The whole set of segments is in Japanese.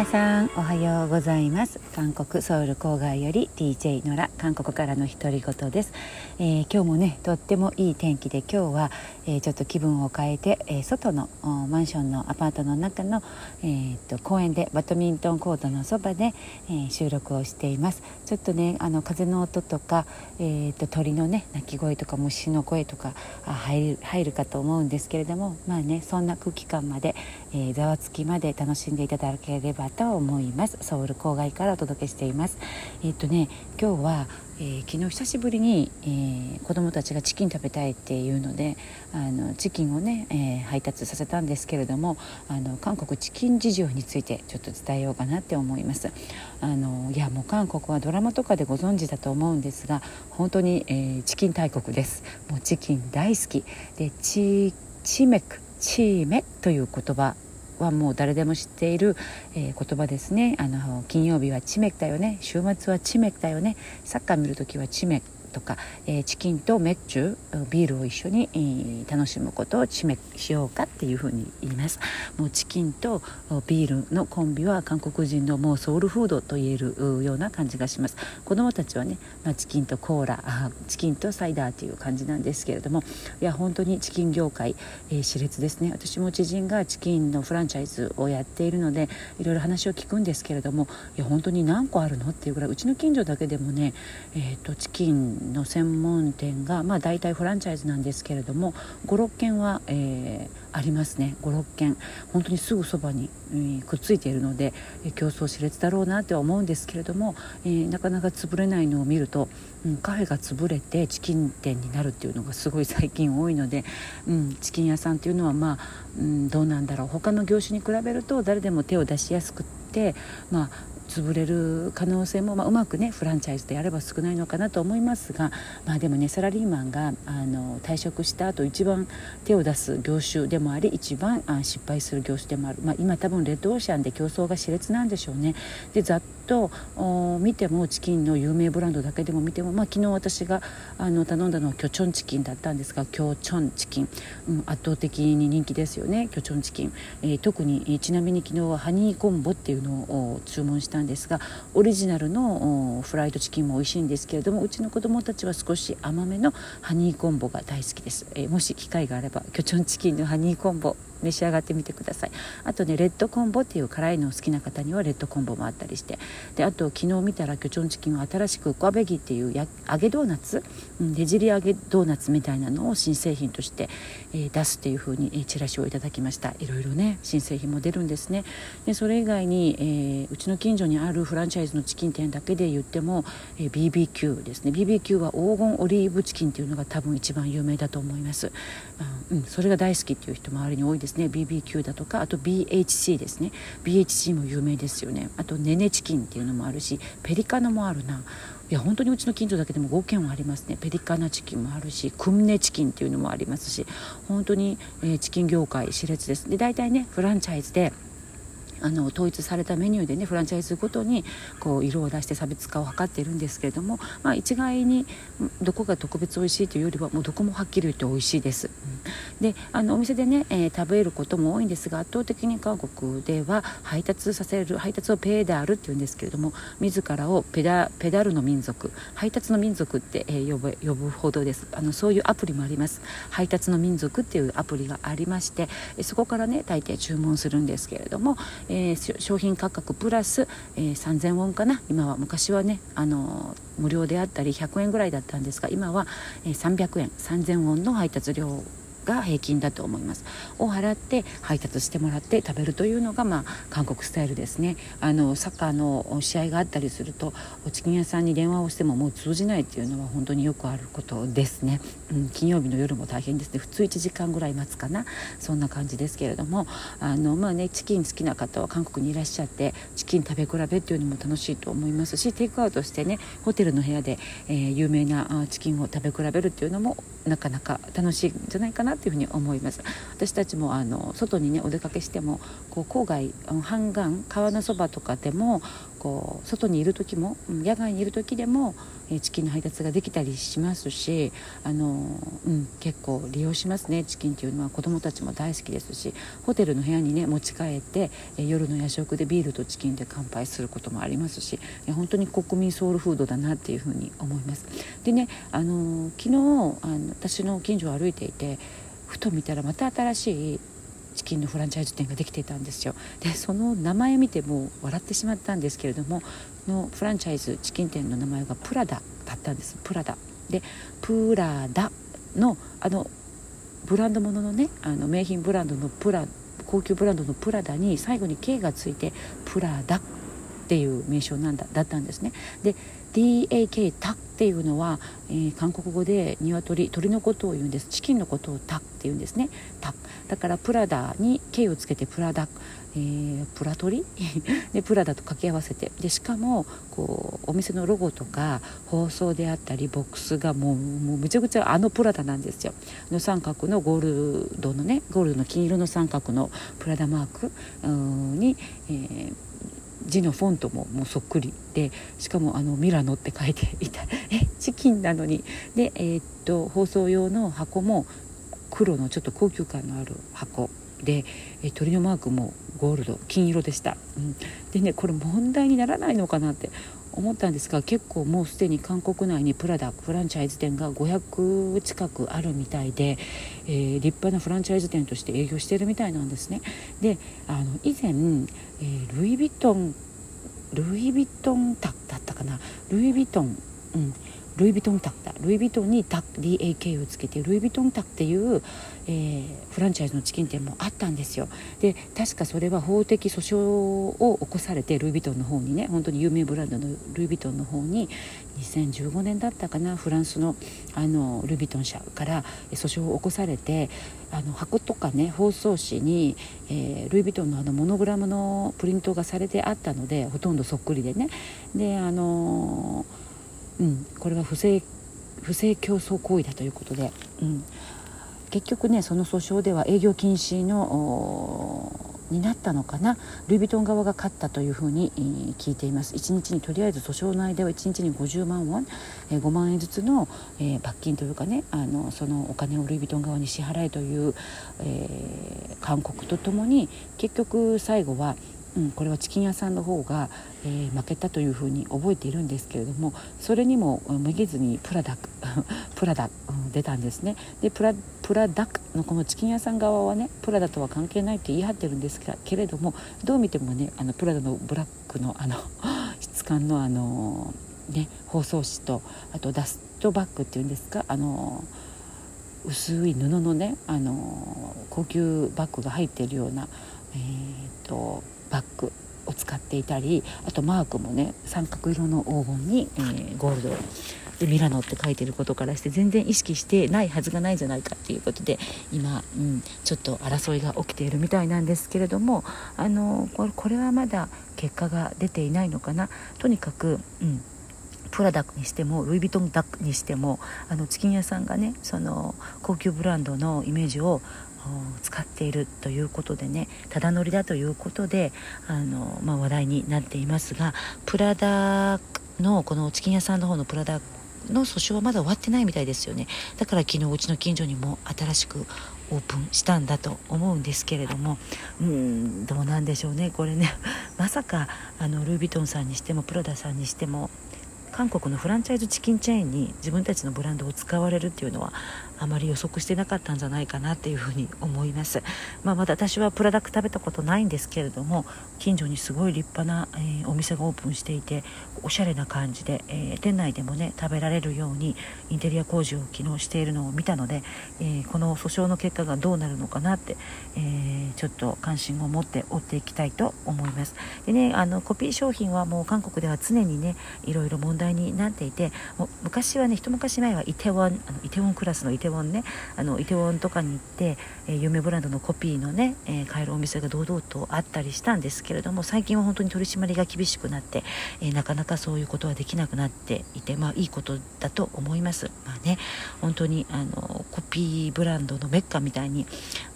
皆さんおはようございます。韓国ソウル郊外より DJ ノラ韓国からの独り言です、えー、今日もねとってもいい天気で今日は、えー、ちょっと気分を変えて、えー、外のマンションのアパートの中の、えー、っと公園でバドミントンコートのそばで、え収録をしています。ちょっとねあの風の音とか、えっと鳥のね鳴き声とか虫の声とかあ入る入るかと思うんですけれどもまあねそんな空気感まで、えざわつきまで楽しんでいただければと思います。ソウル郊外からお届けしています。えっ、とね今日は、えー、昨日久しぶりに、えー、子供たちがチキン食べたいっていうのであのチキンをね、えー、配達させたんですけれどもあの韓国チキン事情についてちょっと伝えようかなって思います。あのいやもう韓国はドラマとかでご存知だと思うんですが本当に、えー、チキン大国です。もうチキン大好き。でチチメクチーメという言葉はもう誰でも知っている、えー、言葉ですね。あの金曜日はチメクだよね。週末はチメクだよね。サッカー見る時はチメク。とか、えー、チキンとメッチュビールを一緒に、楽しむことをチメしようかっていうふうに言います。もうチキンとビールのコンビは韓国人のもうソウルフードと言えるような感じがします。子供たちはね、まあ、チキンとコーラチキンとサイダーという感じなんですけれどもいや本当にチキン業界、えー、熾烈ですね。私も知人がチキンのフランチャイズをやっているのでいろいろ話を聞くんですけれどもいや本当に何個あるのっていうぐらいうちの近所だけでもね、えー、とチキンの専門店が、まあ、大体フランチャイズなんですけれども56軒は、えー、ありますね。56軒。本当にすぐそばに、えー、くっついているので、競争熾烈だろうなって思うんですけれども、えー、なかなか潰れないのを見ると、うん、カフェが潰れてチキン店になるっていうのがすごい最近多いので、うん、チキン屋さんっていうのはまあ、うん、どうなんだろう。他の業種に比べると誰でも手を出しやすくってまあ潰れる可能性も、まあ、うまくねフランチャイズでやれば少ないのかなと思いますが、まあ、でもねサラリーマンがあの退職した後一番手を出す業種でもあり一番あ失敗する業種でもある、まあ、今多分レッドオーシャンで競争が熾烈なんでしょうね。でざっと見てもチキンの有名ブランドだけでも見ても、まあ、昨日私があの頼んだのはキョチョンチキンだったんですがキョチョンチキン、うん、圧倒的に人気ですよねキョチョンチキン、えー、特にちなみに昨日はハニーコンボっていうのを注文したんですがオリジナルのフライドチキンも美味しいんですけれどもうちの子供たちは少し甘めのハニーコンボが大好きです、えー、もし機会があればキョチョンチキンのハニーコンボ召し上がってみてください。あとねレッドコンボっていう辛いのを好きな方にはレッドコンボもあったりして。であと昨日見たらキョチョンチキンは新しくコアベギっていうや揚げドーナツ、うん、ねじり揚げドーナツみたいなのを新製品として、えー、出すっていう風に、えー、チラシをいただきました。いろいろね新製品も出るんですね。でそれ以外に、えー、うちの近所にあるフランチャイズのチキン店だけで言っても、え、BBQ ですね。BBQ は黄金オリーブチキンっていうのが多分一番有名だと思います、うん、それが大好きっていう人周りに多いです。ね BBQ だとかあと BHC ですね。BHC も有名ですよね。あとネネチキンっていうのもあるしペリカナもあるな。いや本当にうちの近所だけでも5軒はありますね。ペリカナチキンもあるしクンネチキンっていうのもありますし本当に、えー、チキン業界熾烈です。で大体ねフランチャイズであの統一されたメニューでねフランチャイズごとにこう色を出して差別化を図っているんですけれども、まあ、一概にどこが特別美味しいというよりはもうどこもはっきり言って美味しいです。であのお店でね、えー、食べることも多いんですが圧倒的に韓国では配達させる配達をペーダールっていうんですけれども自らをペダペダルの民族配達の民族って、えー、呼ぶ呼ぶほどですあのそういうアプリもあります配達の民族っていうアプリがありましてそこからね大抵注文するんですけれどもえー、商品価格プラス、えー、3000ウォンかな。今は昔はね、あのー、無料であったり100円ぐらいだったんですが今は、えー、300円3000ウォンの配達料が平均だと思います。を払って配達してもらって食べるというのが、まあ、韓国スタイルですね。あのサッカーの試合があったりするとチキン屋さんに電話をしてももう通じないっていうのは本当によくあることですね、うん、金曜日の夜も大変ですね。普通1時間ぐらい待つかな。そんな感じですけれどもあの、まあね、チキン好きな方は韓国にいらっしゃってチキン食べ比べっていうのも楽しいと思いますしテイクアウトしてねホテルの部屋で、えー、有名なチキンを食べ比べるっていうのもなかなか楽しいんじゃないかな。っていうふに思います私たちもあの外にねお出かけしてもこう郊外半岸川のそばとかでもこう外にいる時も野外にいる時でもえチキンの配達ができたりしますしあの、うん、結構利用しますねチキンっていうのは子どもたちも大好きですしホテルの部屋にね持ち帰ってえ夜の夜食でビールとチキンで乾杯することもありますしえ本当に国民ソウルフードだなっていうふうに思います。でねあの昨日あの私の近所を歩いていてふと見たらまた新しいチキンのフランチャイズ店ができていたんですよ。でその名前見ても笑ってしまったんですけれどものフランチャイズチキン店の名前がプラダだったんです。プラダ。でプラダのあのブランドもののねあの名品ブランドのプラ高級ブランドのプラダに最後に K がついてプラダ。っていう名称なんだだったんですね。で DAK タっていうのは、えー、韓国語で鶏鳥のことを言うんです。チキンのことをタって言うんですね。タだからプラダに K をつけてプラダ、えー、プラトリ？でプラダと掛け合わせて。でしかもこうお店のロゴとか包装であったりボックスがもうもうむちゃくちゃあのプラダなんですよ。の三角のゴールドのねゴールドの金色の三角のプラダマークに、えー字のフォントももうそっくりでしかもあのミラノって書いていた。えチキンなのに。で、えー、っと包装用の箱も黒のちょっと高級感のある箱。で、え鳥のマークもゴールド金色でした、うん、でねこれ問題にならないのかなって思ったんですが結構もうすでに韓国内にプラダフランチャイズ店が500近くあるみたいで、えー、立派なフランチャイズ店として営業してるみたいなんですね。であの以前、えー、ルイ・ヴィトンルイ・ヴィトンタだったかな。ルイ・ヴィトン、うん、ルイ・ヴィトンタクだルイ・ヴィトンにタ DAK をつけてルイ・ヴィトンタクっていう、えー、フランチャイズのチキン店もあったんですよ。で確かそれは法的訴訟を起こされてルイ・ヴィトンの方にね本当に有名ブランドのルイ・ヴィトンの方に2015年だったかなフランスのあのルイ・ヴィトン社から訴訟を起こされてあの箱とかね包装紙に、えー、ルイ・ヴィトンのあのモノグラムのプリントがされてあったのでほとんどそっくりでね。であのーうん、これは不正不正競争行為だということで、うん、結局ねその訴訟では営業禁止のになったのかな。ルイ・ヴィトン側が勝ったというふうに、聞いています。1日にとりあえず訴訟内では1日に50万ウォン、5万円ずつの、え、罰金というかねあのそのお金をルイ・ヴィトン側に支払えという、えー、勧告とともに結局最後はうん、これはチキン屋さんの方が、えー、負けたというふうに覚えているんですけれどもそれにもめげずにプラダク プラダ、うん、出たんですね。でプラプラダのこのチキン屋さん側はねプラダとは関係ないと言い張ってるんですけれどもどう見てもねあのプラダのブラックのあの 質感のあの、ね、包装紙とあとダストバッグっていうんですかあの薄い布のねあの高級バッグが入っているようなえーとバッグを使っていたりあとマークもね三角色の黄金に、えー、ゴールドでミラノって書いてることからして全然意識してないはずがないじゃないかっていうことで今、うん、ちょっと争いが起きているみたいなんですけれどもあのこれはまだ結果が出ていないのかな。とにかく、うん、プラダにしてもルイ・ヴィトンダックにしてもあのチキン屋さんがねその高級ブランドのイメージを使っているということでねただ乗りだということであの、まあ、話題になっていますがプラダのこのチキン屋さんの方のプラダの訴訟はまだ終わってないみたいですよね。だから昨日うちの近所にも新しくオープンしたんだと思うんですけれどもうんどうなんでしょうね。これね まさかあのルービトンさんにしてもプラダさんにしても韓国のフランチャイズチキンチェーンに自分たちのブランドを使われるっていうのはあまり予測してなかったんじゃないかなっていうふうに思います、まあ、まだ私はプラダク食べたことないんですけれども近所にすごい立派な、えー、お店がオープンしていておしゃれな感じで、えー、店内でもね食べられるようにインテリア工事を機能しているのを見たので、えー、この訴訟の結果がどうなるのかなって、えちょっと関心を持って追っていきたいと思います。でねあのコピー商品はもう韓国では常にねいろいろ問題になっていてもう昔はね一昔前はイテウォンあのイテウォンクラスのイテウォンねあのイテウォンとかに行って、えー、有名ブランドのコピーのね、えー、買えるお店が堂々とあったりしたんですけれども最近は本当に取り締まりが厳しくなって、えー、なかなかそういうことはできなくなっていてまあいいことだと思います。まあね本当にあのコピーブランドのメッカみたいに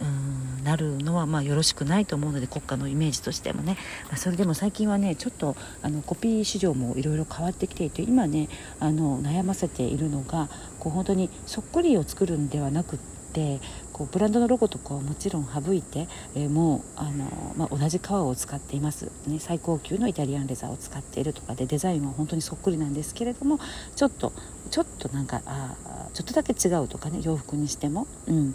うんなるのはまあよろしくないと思うので国家のイメージとしてもね、まあ、それでも最近はねちょっとあのコピー市場もいろいろ変わってきていて今ねあの悩ませているのがこう本当にそっくりを作るんではなくってこうブランドのロゴとかはもちろん省いて、えー、もうあの、まあ、同じ革を使っています、ね、最高級のイタリアンレザーを使っているとかでデザインは本当にそっくりなんですけれどもちょっとちょっとなんかあちょっとだけ違うとかね洋服にしても、うん、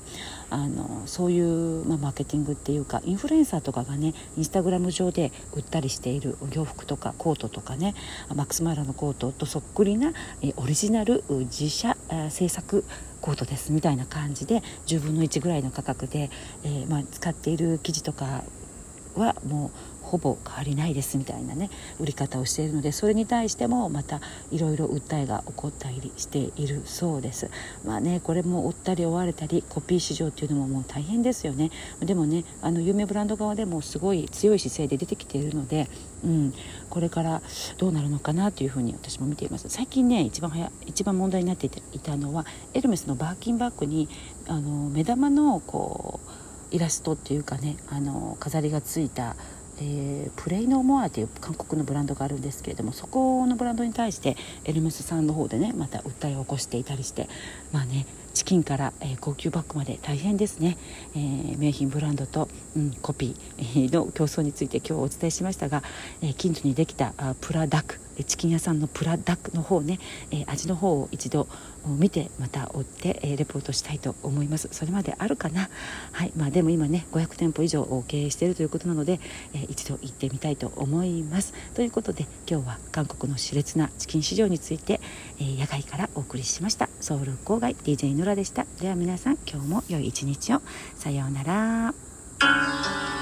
あのそういう、まあ、マーケティングっていうかインフルエンサーとかがねインスタグラム上で売ったりしている洋服とかコートとかねマックス・マーラのコートとそっくりなえオリジナル自社制作コートですみたいな感じで10分の1ぐらいの価格で、えー、まあ、使っている生地とかはもうほぼ変わりないですみたいなね。売り方をしているのでそれに対してもまたいろいろ訴えが起こったりしているそうです。まあねこれも追ったり追われたりコピー市場っていうのももう大変ですよね。でもねあの有名ブランド側でもすごい強い姿勢で出てきているので、うん、これからどうなるのかなというふうに私も見ています。最近ね一番早一番問題になっていたのはエルメスのバーキンバッグにあの目玉のこうイラストっていうかねあの飾りがついたえー、プレイノーモアという韓国のブランドがあるんですけれどもそこのブランドに対してエルメスさんの方でねまた訴えを起こしていたりしてまあねチキンから、えー、高級バッグまで大変ですね、えー、名品ブランドと、うん、コピーの競争について今日お伝えしましたが、えー、近所にできたあプラダックチキン屋さんのプラダックの方ね、え味の方を一度見てまた追って、えレポートしたいと思います。それまであるかな？はい。まあでも今ね500店舗以上を経営しているということなので、え一度行ってみたいと思います。ということで今日は韓国の熾烈なチキン市場について、え野外からお送りしました。ソウル郊外 DJ ノラでした。では皆さん今日も良い一日を。さようなら。